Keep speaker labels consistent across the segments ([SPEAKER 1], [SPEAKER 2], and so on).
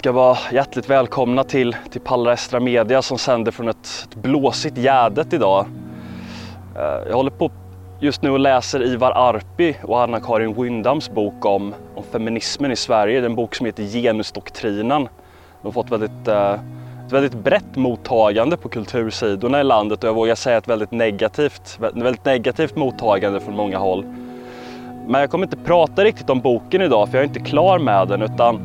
[SPEAKER 1] ska vara hjärtligt välkomna till, till Pallra Estra Media som sänder från ett, ett blåsigt Gärdet idag. Eh, jag håller på just nu och läser Ivar Arpi och Anna-Karin Wyndhams bok om, om feminismen i Sverige. Det är en bok som heter Genusdoktrinen. Den har fått väldigt, eh, ett väldigt brett mottagande på kultursidorna i landet och jag vågar säga ett väldigt negativt, väldigt negativt mottagande från många håll. Men jag kommer inte prata riktigt om boken idag för jag är inte klar med den utan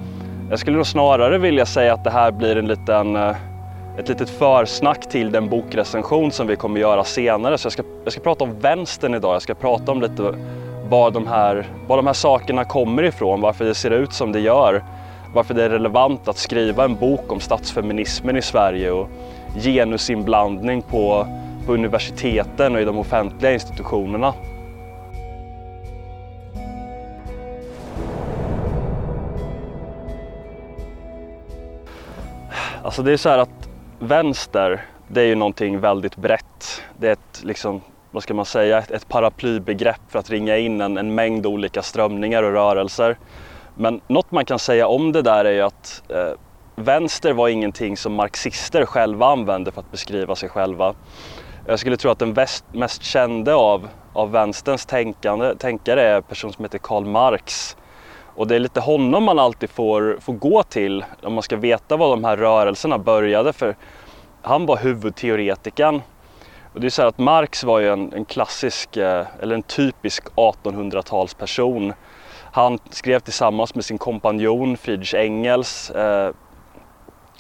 [SPEAKER 1] jag skulle nog snarare vilja säga att det här blir en liten, eh, ett litet försnack till den bokrecension som vi kommer göra senare. Så jag ska, jag ska prata om vänstern idag. Jag ska prata om lite var de, här, var de här sakerna kommer ifrån, varför det ser ut som det gör. Varför det är relevant att skriva en bok om statsfeminismen i Sverige och genusinblandning på, på universiteten och i de offentliga institutionerna. Alltså det är så här att vänster, det är ju någonting väldigt brett. Det är ett, liksom, vad ska man säga, ett, ett paraplybegrepp för att ringa in en, en, mängd olika strömningar och rörelser. Men något man kan säga om det där är ju att eh, vänster var ingenting som marxister själva använde för att beskriva sig själva. Jag skulle tro att den väst, mest kände av, av vänsterns tänkande, tänkare är en person som heter Karl Marx och det är lite honom man alltid får, får gå till om man ska veta var de här rörelserna började. För han var huvudteoretikern. Och det är så här att Marx var ju en, en klassisk, eh, eller en typisk 1800-talsperson. Han skrev tillsammans med sin kompanjon Friedrich Engels eh,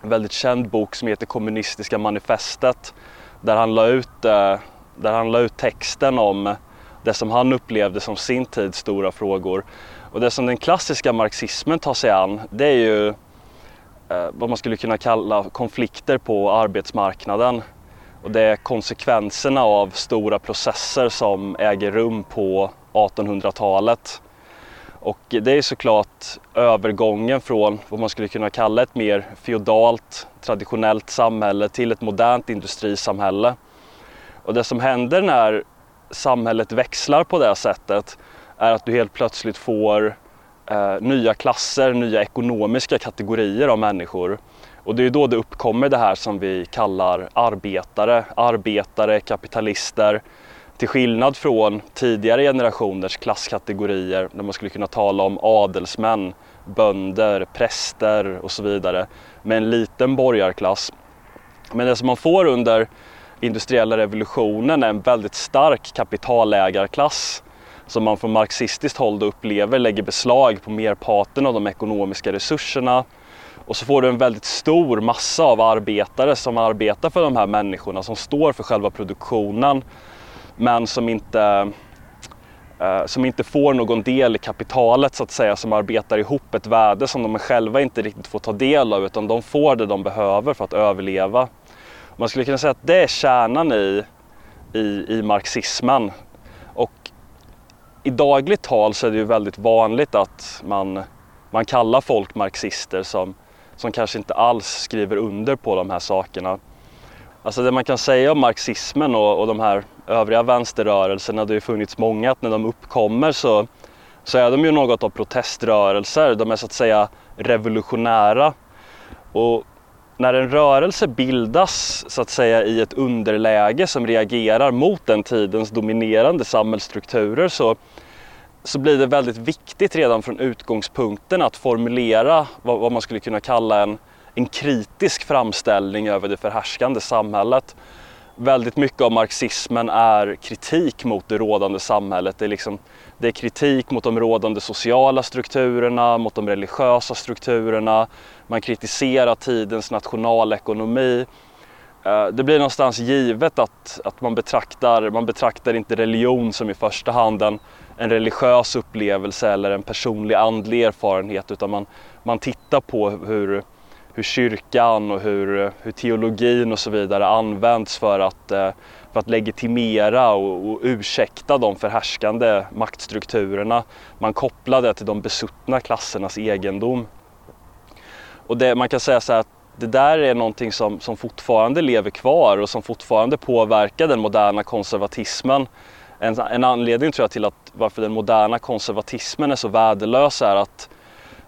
[SPEAKER 1] en väldigt känd bok som heter Kommunistiska manifestet. Där han la ut, eh, där han la ut texten om det som han upplevde som sin tids stora frågor. Och det som den klassiska marxismen tar sig an, det är ju eh, vad man skulle kunna kalla konflikter på arbetsmarknaden. Och det är konsekvenserna av stora processer som äger rum på 1800-talet. Och det är såklart övergången från vad man skulle kunna kalla ett mer feodalt, traditionellt samhälle till ett modernt industrisamhälle. Och det som händer när samhället växlar på det sättet är att du helt plötsligt får eh, nya klasser, nya ekonomiska kategorier av människor. Och det är då det uppkommer det här som vi kallar arbetare, arbetare, kapitalister. Till skillnad från tidigare generationers klasskategorier där man skulle kunna tala om adelsmän, bönder, präster och så vidare med en liten borgarklass. Men det som man får under industriella revolutionen är en väldigt stark kapitalägarklass som man från marxistiskt håll då upplever lägger beslag på merparten av de ekonomiska resurserna. Och så får du en väldigt stor massa av arbetare som arbetar för de här människorna, som står för själva produktionen, men som inte, eh, som inte får någon del i kapitalet så att säga, som arbetar ihop ett värde som de själva inte riktigt får ta del av, utan de får det de behöver för att överleva. Man skulle kunna säga att det är kärnan i, i, i marxismen. I dagligt tal så är det ju väldigt vanligt att man, man kallar folk marxister som, som kanske inte alls skriver under på de här sakerna. Alltså det man kan säga om marxismen och, och de här övriga vänsterrörelserna, det har ju funnits många, att när de uppkommer så, så är de ju något av proteströrelser. De är så att säga revolutionära. Och när en rörelse bildas så att säga i ett underläge som reagerar mot den tidens dominerande samhällsstrukturer så, så blir det väldigt viktigt redan från utgångspunkten att formulera vad, vad man skulle kunna kalla en, en kritisk framställning över det förhärskande samhället. Väldigt mycket av marxismen är kritik mot det rådande samhället. Det är, liksom, det är kritik mot de rådande sociala strukturerna, mot de religiösa strukturerna. Man kritiserar tidens nationalekonomi. Eh, det blir någonstans givet att, att man, betraktar, man betraktar inte religion som i första hand en, en religiös upplevelse eller en personlig andlig erfarenhet utan man, man tittar på hur, hur kyrkan och hur, hur teologin och så vidare används för att, eh, för att legitimera och, och ursäkta de förhärskande maktstrukturerna. Man kopplar det till de besuttna klassernas egendom. Och det, man kan säga så här att det där är någonting som, som fortfarande lever kvar och som fortfarande påverkar den moderna konservatismen. En, en anledning tror jag till att varför den moderna konservatismen är så värdelös är att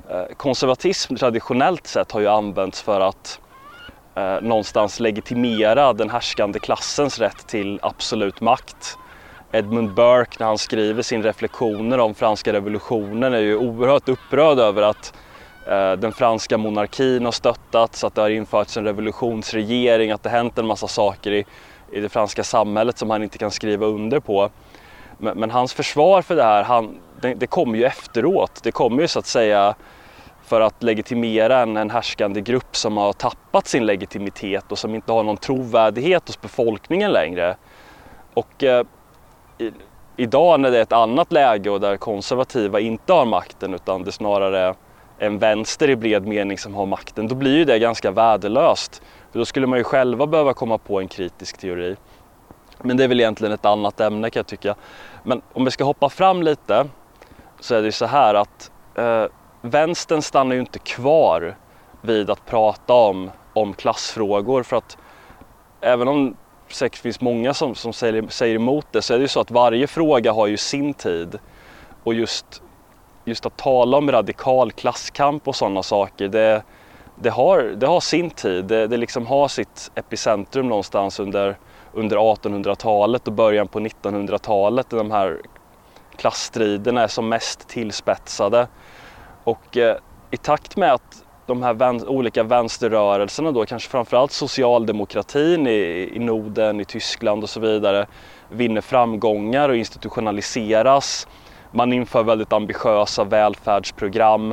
[SPEAKER 1] Eh, konservatism traditionellt sett har ju använts för att eh, någonstans legitimera den härskande klassens rätt till absolut makt. Edmund Burke när han skriver sin reflektioner om franska revolutionen är ju oerhört upprörd över att eh, Eh, den franska monarkin har stöttats, att det har införts en revolutionsregering, att det hänt en massa saker i, i det franska samhället som han inte kan skriva under på. Men, men hans försvar för det här, han, det, det kommer ju efteråt. Det kommer ju så att säga för att legitimera en, en härskande grupp som har tappat sin legitimitet och som inte har någon trovärdighet hos befolkningen längre. Och eh, i, idag när det är ett annat läge och där konservativa inte har makten utan det snarare är en vänster i bred mening som har makten, då blir ju det ganska värdelöst. För då skulle man ju själva behöva komma på en kritisk teori. Men det är väl egentligen ett annat ämne kan jag tycka. Men om vi ska hoppa fram lite så är det ju så här att eh, vänstern stannar ju inte kvar vid att prata om, om klassfrågor för att även om det säkert finns många som, som säger, säger emot det så är det ju så att varje fråga har ju sin tid och just, just att tala om radikal klasskamp och sådana saker det, det, har, det har sin tid, det, det liksom har sitt epicentrum någonstans under, under 1800-talet och början på 1900-talet de här klassstriderna är som mest tillspetsade. Och eh, i takt med att de här vän olika vänsterrörelserna då, kanske framförallt socialdemokratin i, i Norden, i Tyskland och så vidare, vinner framgångar och institutionaliseras. Man inför väldigt ambitiösa välfärdsprogram.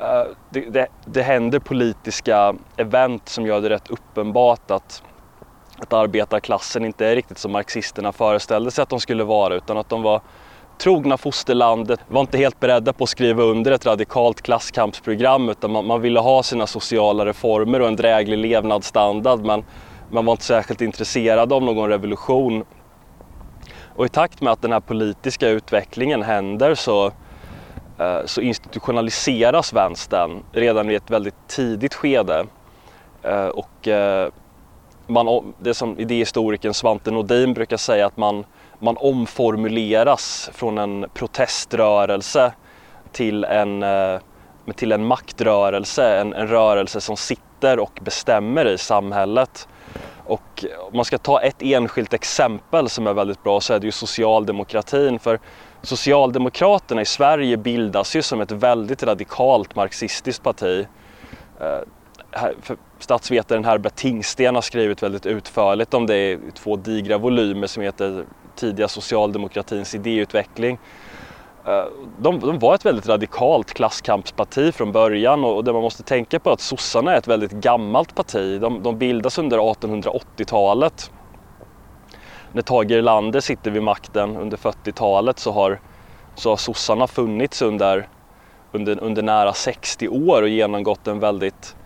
[SPEAKER 1] Eh, det, det, det händer politiska event som gör det rätt uppenbart att, att arbetarklassen inte är riktigt som marxisterna föreställde sig att de skulle vara utan att de var trogna fosterlandet, var inte helt beredda på att skriva under ett radikalt klasskampsprogram utan man, man ville ha sina sociala reformer och en dräglig levnadsstandard men man var inte särskilt intresserad av någon revolution. Och i takt med att den här politiska utvecklingen händer så, eh, så institutionaliseras vänstern redan i ett väldigt tidigt skede. Eh, och eh, man, det som idéhistorikern Svante Nordin brukar säga att man man omformuleras från en proteströrelse till en, till en maktrörelse, en, en rörelse som sitter och bestämmer i samhället. Och om man ska ta ett enskilt exempel som är väldigt bra så är det ju socialdemokratin. För Socialdemokraterna i Sverige bildas ju som ett väldigt radikalt marxistiskt parti. Eh, statsvetaren Herbert Tingsten har skrivit väldigt utförligt om det i två digra volymer som heter tidiga socialdemokratins idéutveckling. Eh, de, de, var ett väldigt radikalt klasskampsparti från början och det man måste tänka på är att sossarna är ett väldigt gammalt parti. De, de bildas under 1880-talet. När Tage Erlander sitter vid makten under 40-talet så har, så har sossarna funnits under, under, under nära 60 år och genomgått en väldigt,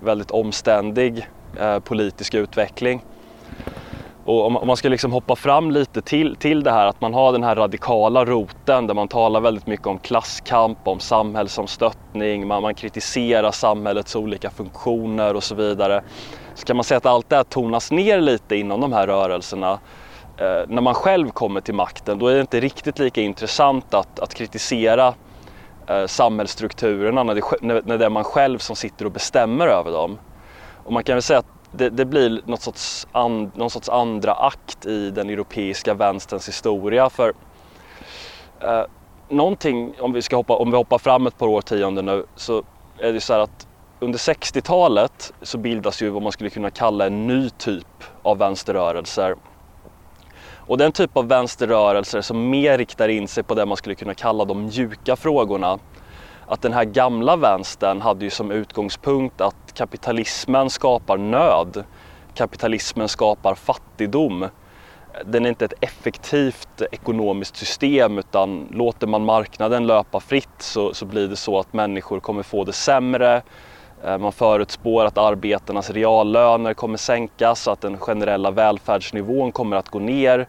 [SPEAKER 1] väldigt omständig eh, politisk utveckling. Och om, man ska liksom hoppa fram lite till, till det här att man har den här radikala roten där man talar väldigt mycket om klasskamp, om samhällsomstöttning, man, man kritiserar samhällets olika funktioner och så vidare. Så kan man säga att allt det här tonas ner lite inom de här rörelserna. Eh, när man själv kommer till makten då är det inte riktigt lika intressant att, att kritisera eh, samhällsstrukturerna när det, när det är man själv som sitter och bestämmer över dem. Och man kan väl säga att det, det, blir något sorts an, någon sorts andra akt i den europeiska vänsterns historia. För eh, någonting, om vi, ska hoppa, om vi hoppar fram ett par årtionden nu, så är det så här att under 60-talet så bildas ju vad man skulle kunna kalla en ny typ av vänsterrörelser. Och den typ av vänsterrörelser som mer riktar in sig på det man skulle kunna kalla de mjuka frågorna att den här gamla vänstern hade ju som utgångspunkt att kapitalismen skapar nöd. Kapitalismen skapar fattigdom. Den är inte ett effektivt ekonomiskt system utan låter man marknaden löpa fritt så, så blir det så att människor kommer få det sämre. Eh, man förutspår att arbetarnas reallöner kommer sänkas att den generella välfärdsnivån kommer att gå ner.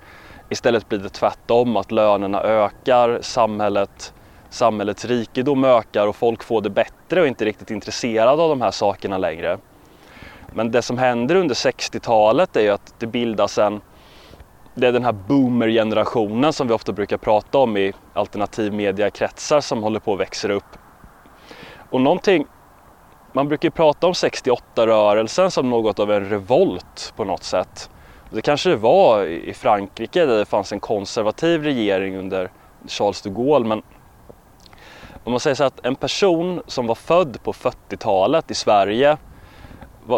[SPEAKER 1] Istället blir det tvärtom, att lönerna ökar, samhället samhällets rikedom ökar och folk får det bättre och inte riktigt intresserade av de här sakerna längre. Men det som händer under 60-talet är ju att det bildas en det är den här boomer-generationen som vi ofta brukar prata om i alternativmediakretsar som håller på att växa upp. Och någonting, man brukar ju prata om 68-rörelsen som något av en revolt på något sätt. Det kanske det var i Frankrike där det fanns en konservativ regering under Charles de Gaulle men om man säger så att en person som var född på 40-talet i Sverige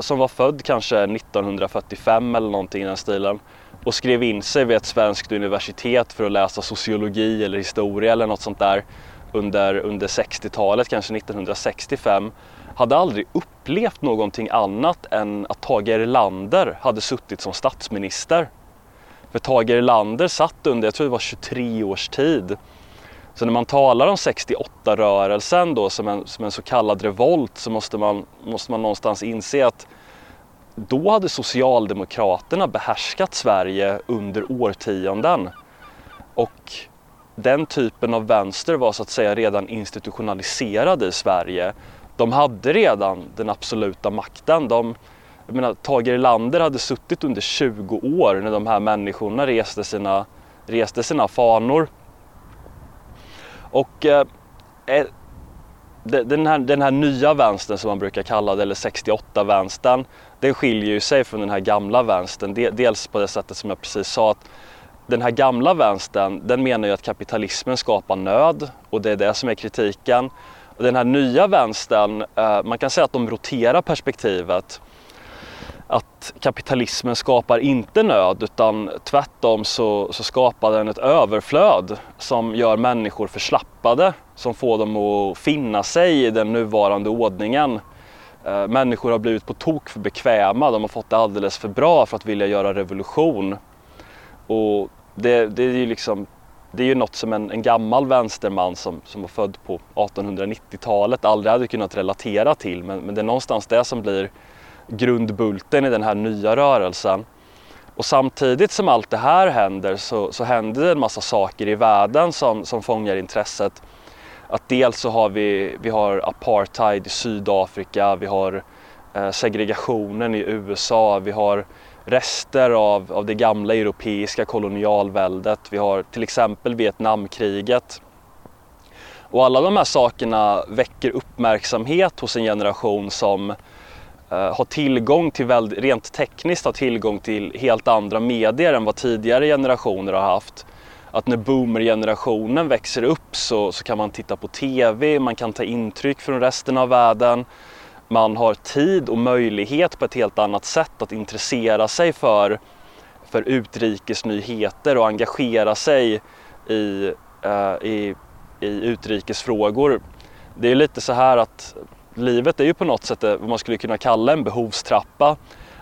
[SPEAKER 1] som var född kanske 1945 eller någonting i den stilen och skrev in sig vid ett svenskt universitet för att läsa sociologi eller historia eller något sånt där under, under 60-talet, kanske 1965 hade aldrig upplevt någonting annat än att Tage Erlander hade suttit som statsminister. För Tage Erlander satt under, jag tror det var 23 års tid. Så när man talar om 68-rörelsen då som en, som en så kallad revolt så måste man, måste man någonstans inse att då hade Socialdemokraterna behärskat Sverige under årtionden. Och den typen av vänster var så att säga redan institutionaliserad i Sverige. De hade redan den absoluta makten. De, jag menar, Tage Erlander hade suttit under 20 år när de här människorna reste sina, reste sina fanor. Och eh, den, här, den här nya vänstern som man brukar kalla det, eller 68-vänstern, den skiljer ju sig från den här gamla vänstern. Dels på det sättet som jag precis sa att den här gamla vänstern, den menar ju att kapitalismen skapar nöd och det är det som är kritiken. Den här nya vänstern, eh, man kan säga att de roterar perspektivet. Att kapitalismen skapar inte nöd utan tvärtom så, så skapar den ett överflöd som gör människor förslappade, som får dem att finna sig i den nuvarande ordningen. Eh, människor har blivit på tok för bekväma, de har fått det alldeles för bra för att vilja göra revolution. Och det, det är ju liksom det är ju något som en, en gammal vänsterman som, som var född på 1890-talet aldrig hade kunnat relatera till men, men det är någonstans det som blir grundbulten i den här nya rörelsen. Och samtidigt som allt det här händer så, så händer det en massa saker i världen som, som fångar intresset. Att dels så har vi, vi har apartheid i Sydafrika, vi har eh, segregationen i USA, vi har rester av, av det gamla europeiska kolonialväldet. Vi har till exempel Vietnamkriget. Och alla de här sakerna väcker uppmärksamhet hos en generation som Eh, ha har tillgång till, rent tekniskt har tillgång till helt andra medier än vad tidigare generationer har haft. Att när boomergenerationen växer upp så, så kan man titta på TV, man kan ta intryck från resten av världen man har tid och möjlighet på ett helt annat sätt att intressera sig för, för utrikesnyheter och engagera sig i, eh, i, i utrikesfrågor. Det är lite så här att livet är ju på något sätt vad man skulle kunna kalla en behovstrappa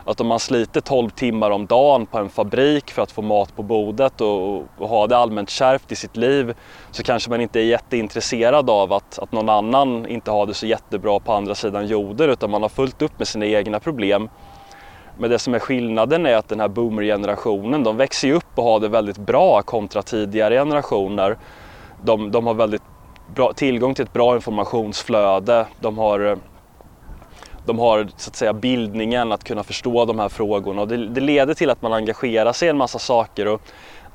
[SPEAKER 1] att om man sliter 12 timmar om dagen på en fabrik för att få mat på bordet och, och ha det allmänt kärvt i sitt liv så kanske man inte är jätteintresserad av att, att någon annan inte har det så jättebra på andra sidan jorden utan man har fullt upp med sina egna problem. Men det som är skillnaden är att den här boomergenerationen de växer ju upp och har det väldigt bra kontra tidigare generationer. De, de har väldigt bra, tillgång till ett bra informationsflöde. De har eh, de har så att säga bildningen att kunna förstå de här frågorna och det, det, leder till att man engagerar sig i en massa saker och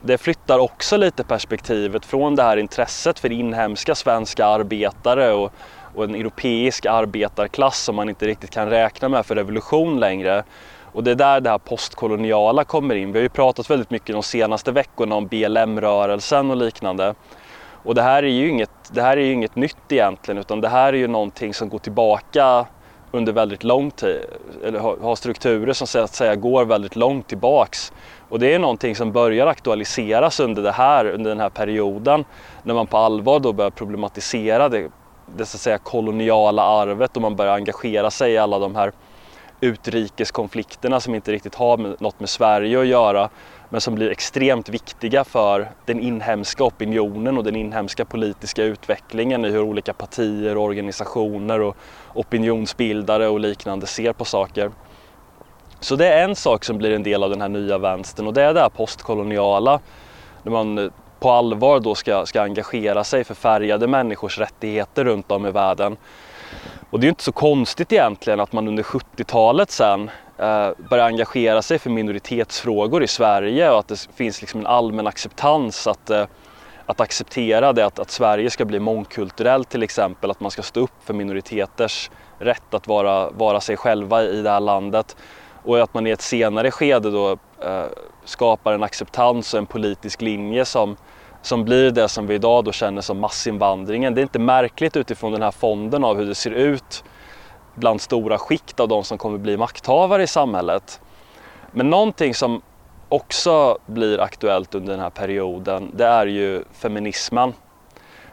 [SPEAKER 1] det flyttar också lite perspektivet från det här intresset för inhemska svenska arbetare och, och en europeisk arbetarklass som man inte riktigt kan räkna med för revolution längre. Och det är där det här postkoloniala kommer in. Vi har ju pratat väldigt mycket de senaste veckorna om BLM-rörelsen och liknande. Och det här är ju inget, det här är ju inget nytt egentligen utan det här är ju någonting som går tillbaka under väldigt lång tid, eller har strukturer som så att säga går väldigt långt tillbaks. Och det är någonting som börjar aktualiseras under, det här, under den här perioden när man på allvar då börjar problematisera det, det så att säga koloniala arvet och man börjar engagera sig i alla de här utrikeskonflikterna som inte riktigt har med, något med Sverige att göra men som blir extremt viktiga för den inhemska opinionen och den inhemska politiska utvecklingen i hur olika partier, och organisationer och opinionsbildare och liknande ser på saker. Så det är en sak som blir en del av den här nya vänstern och det är det här postkoloniala. När man eh, på allvar då ska, ska engagera sig för färgade människors rättigheter runt om i världen. Och det är inte så konstigt egentligen att man under 70-talet sen eh, börjar engagera sig för minoritetsfrågor i Sverige och att det finns liksom en allmän acceptans att, eh, att acceptera det att, att Sverige ska bli mångkulturellt till exempel, att man ska stå upp för minoriteters rätt att vara, vara sig själva i det här landet. Och att man i ett senare skede då eh, skapar en acceptans och en politisk linje som, som blir det som vi idag då känner som massinvandringen. Det är inte märkligt utifrån den här fonden av hur det ser ut bland stora skikt av de som kommer bli makthavare i samhället. Men någonting som också blir aktuellt under den här perioden det är ju feminismen.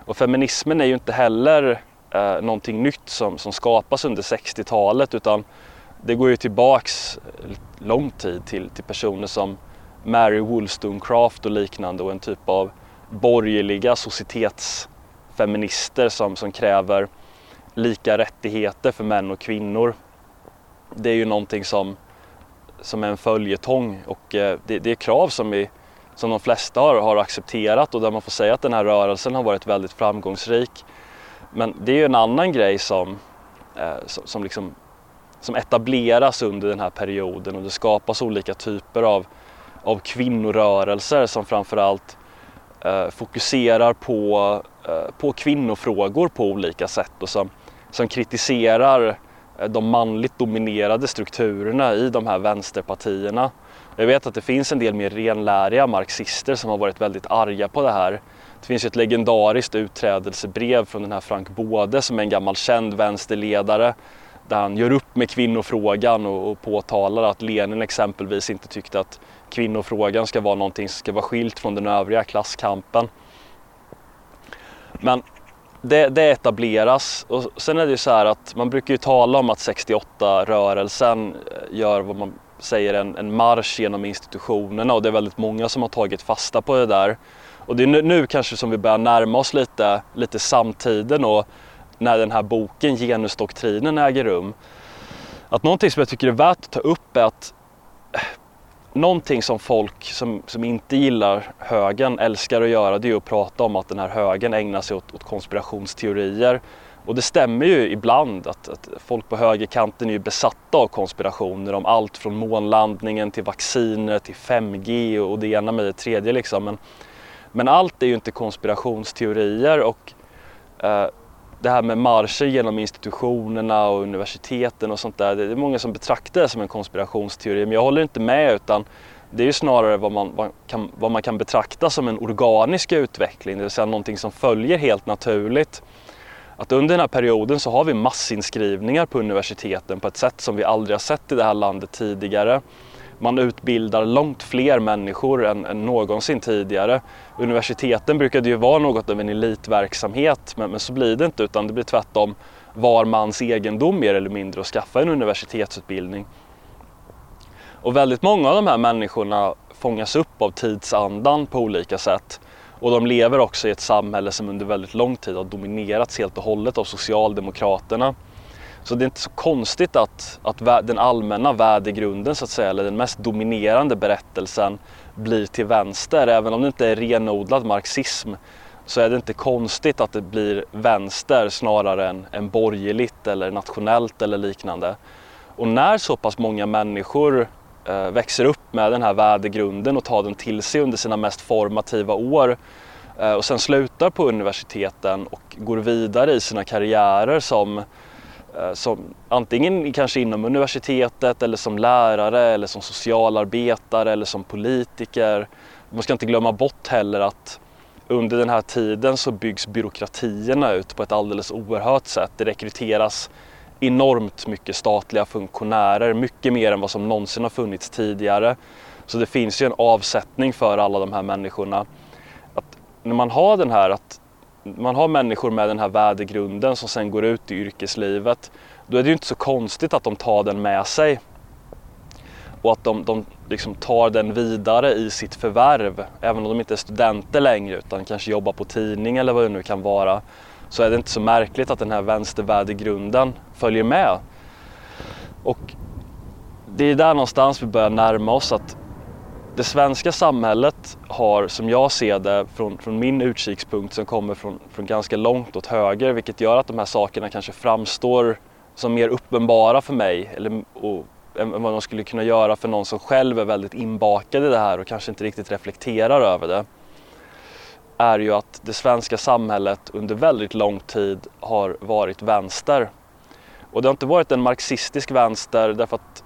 [SPEAKER 1] Och feminismen är ju inte heller eh, någonting nytt som, som skapas under 60-talet utan det går ju tillbaks eh, lång tid till, till personer som Mary Wollstonecraft och liknande och en typ av borgerliga societetsfeminister som, som kräver lika rättigheter för män och kvinnor. Det är ju någonting som, som är en följetong och eh, det, det är krav som, vi, som de flesta har, har accepterat och där man får säga att den här rörelsen har varit väldigt framgångsrik. Men det är ju en annan grej som, eh, som, liksom, som etableras under den här perioden och det skapas olika typer av, av kvinnorörelser som framförallt Eh, fokuserar på, eh, på kvinnofrågor på olika sätt och som, som kritiserar eh, de manligt dominerade strukturerna i de här vänsterpartierna. Jag vet att det finns en del mer renläriga marxister som har varit väldigt arga på det här. Det finns ett legendariskt utträdelsebrev från den här Frank Både som är en gammal känd vänsterledare där han gör upp med kvinnofrågan och, och påtalar att Lenin exempelvis inte tyckte att kvinnofrågan ska vara någonting som ska vara skilt från den övriga klasskampen. Men det, det etableras och sen är det ju så här att man brukar ju tala om att 68-rörelsen eh, gör vad man säger en, en marsch genom institutionerna och det är väldigt många som har tagit fasta på det där. Och det är nu, nu kanske som vi börjar närma oss lite, lite samtiden och när den här boken Genusdoktrinen äger rum. Att någonting som jag tycker är värt att ta upp är att eh, någonting som folk som, som inte gillar högen älskar att göra det är att prata om att den här högen ägnar sig åt, åt konspirationsteorier. Och det stämmer ju ibland att, att, folk på högerkanten är ju besatta av konspirationer om allt från månlandningen till vacciner till 5G och det ena med det tredje liksom. Men, men allt är ju inte konspirationsteorier och eh, det här med marscher genom institutionerna och universiteten och sånt där. Det är många som betraktar det som en konspirationsteori men jag håller inte med utan det är ju snarare vad man, vad kan, vad man kan betrakta som en organisk utveckling, det vill säga någonting som följer helt naturligt. Att under den här perioden så har vi massinskrivningar på universiteten på ett sätt som vi aldrig har sett i det här landet tidigare. Man utbildar långt fler människor än, än någonsin tidigare. Universiteten brukade ju vara något av en elitverksamhet men, men så blir det inte utan det blir tvärtom var mans egendom mer eller mindre att skaffa en universitetsutbildning. Och väldigt många av de här människorna fångas upp av tidsandan på olika sätt. Och de lever också i ett samhälle som under väldigt lång tid har dominerats helt och hållet av Socialdemokraterna. Så det är inte så konstigt att, att den allmänna värdegrunden så att säga, eller den mest dominerande berättelsen blir till vänster. Även om det inte är renodlad marxism så är det inte konstigt att det blir vänster snarare än, än borgerligt eller nationellt eller liknande. Och när så pass många människor eh, växer upp med den här värdegrunden och tar den till sig under sina mest formativa år eh, och sen slutar på universiteten och går vidare i sina karriärer som Eh, som antingen kanske inom universitetet eller som lärare eller som socialarbetare eller som politiker. Man ska inte glömma bort heller att under den här tiden så byggs byråkratierna ut på ett alldeles oerhört sätt. Det rekryteras enormt mycket statliga funktionärer, mycket mer än vad som någonsin har funnits tidigare. Så det finns ju en avsättning för alla de här människorna. Att när man har den här att man har människor med den här värdegrunden som sen går ut i yrkeslivet, då är det ju inte så konstigt att de tar den med sig. Och att de, de liksom tar den vidare i sitt förvärv. Även om de inte är studenter längre utan kanske jobbar på tidning eller vad det nu kan vara. Så är det inte så märkligt att den här vänstervärdegrunden följer med. Och det är där någonstans vi börjar närma oss att det svenska samhället har, som jag ser det, från, från min utkikspunkt som kommer från, från ganska långt åt höger, vilket gör att de här sakerna kanske framstår som mer uppenbara för mig eller, och, än vad de skulle kunna göra för någon som själv är väldigt inbakad i det här och kanske inte riktigt reflekterar över det. är ju att det svenska samhället under väldigt lång tid har varit vänster. Och det har inte varit en marxistisk vänster därför att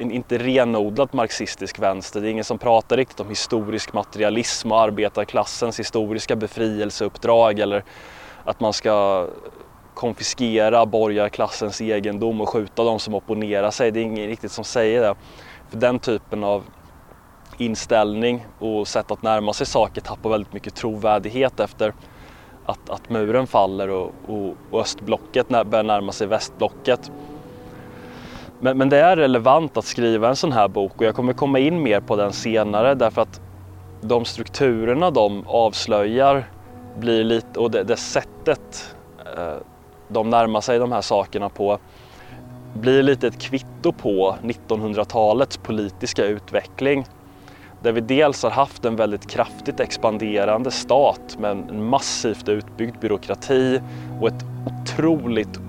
[SPEAKER 1] inte renodlat marxistisk vänster. Det är ingen som pratar riktigt om historisk materialism och arbetarklassens historiska befrielseuppdrag eller att man ska konfiskera borgarklassens egendom och skjuta de som opponerar sig. Det är ingen riktigt som säger det. För den typen av inställning och sätt att närma sig saker tappar väldigt mycket trovärdighet efter att, att muren faller och, och, och östblocket börjar närma sig västblocket. Men, men det är relevant att skriva en sån här bok och jag kommer komma in mer på den senare därför att de strukturerna de avslöjar blir lite, och det, det sättet eh, de närmar sig de här sakerna på blir lite ett kvitto på 1900-talets politiska utveckling. Där vi dels har haft en väldigt kraftigt expanderande stat med en massivt utbyggd byråkrati och ett otroligt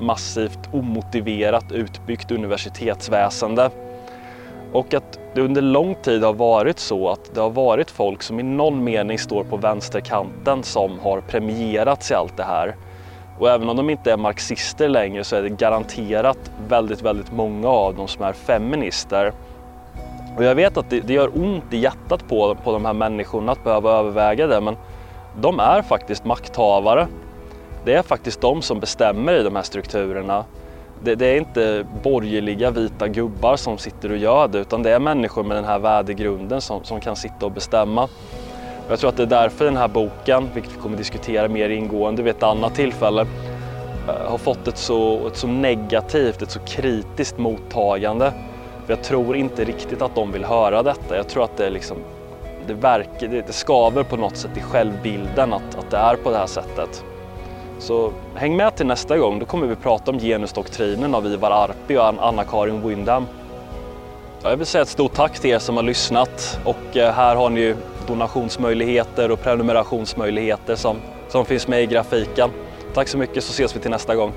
[SPEAKER 1] massivt omotiverat utbyggt universitetsväsende. Och att det under lång tid har varit så att det har varit folk som i någon mening står på vänsterkanten som har premierats i allt det här. Och även om de inte är marxister längre så är det garanterat väldigt, väldigt många av dem som är feminister. Och jag vet att det, det gör ont i hjärtat på, på de här människorna att behöva överväga det men de är faktiskt makthavare. Det är faktiskt de som bestämmer i de här strukturerna. Det, det, är inte borgerliga vita gubbar som sitter och gör det utan det är människor med den här värdegrunden som, som kan sitta och bestämma. Jag tror att det är därför den här boken, vilket vi kommer diskutera mer ingående vid ett annat tillfälle, eh, har fått ett så, ett så negativt, ett så kritiskt mottagande. För jag tror inte riktigt att de vill höra detta. Jag tror att det, liksom, det, verkar, det, det skaver på något sätt i självbilden att, att det är på det här sättet. Så häng med till nästa gång, då kommer vi prata om genusdoktrinen av Ivar Arpi och Anna-Karin Windham. Jag vill säga ett stort tack till er som har lyssnat och eh, här har ni ju donationsmöjligheter och prenumerationsmöjligheter som, som finns med i grafiken. Tack så mycket så ses vi till nästa gång.